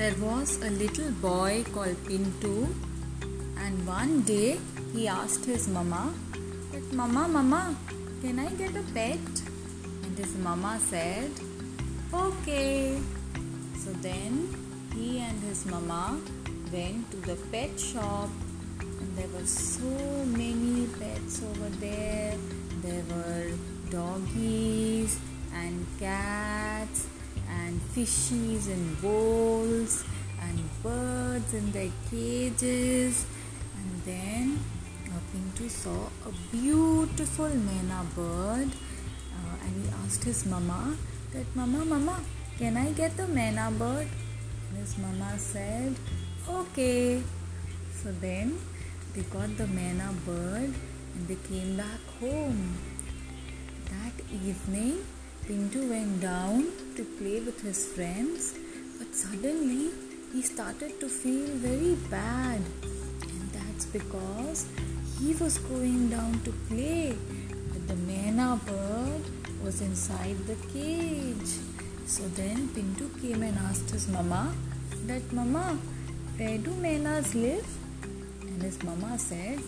There was a little boy called Pintu, and one day he asked his mama, that Mama, Mama, can I get a pet? And his mama said, Okay. So then he and his mama went to the pet shop, and there were so many pets over there. There were doggies and cats and fishies in bowls and birds in their cages. And then Pintu saw a beautiful Myna bird uh, and he asked his mama that mama mama can I get the Myna bird? And his mama said okay. So then they got the Myna bird and they came back home. That evening Pintu went down to play with his friends, but suddenly he started to feel very bad, and that's because he was going down to play, but the Myna bird was inside the cage. So then Pintu came and asked his mama that Mama, where do Mynas live? And his mama said,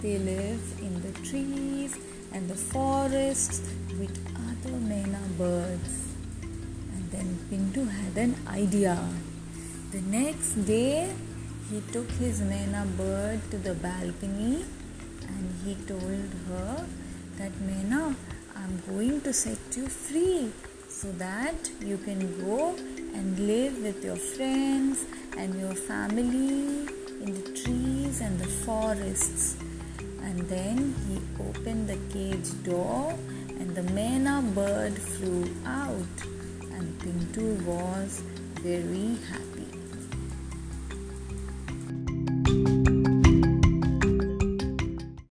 They live in the trees and the forests Myna birds. And then Pintu had an idea. The next day, he took his Myna bird to the balcony and he told her that Myna, I'm going to set you free so that you can go and live with your friends and your family in the trees and the forests. And then he opened the cage door the Myna bird flew out and Pintu was very happy.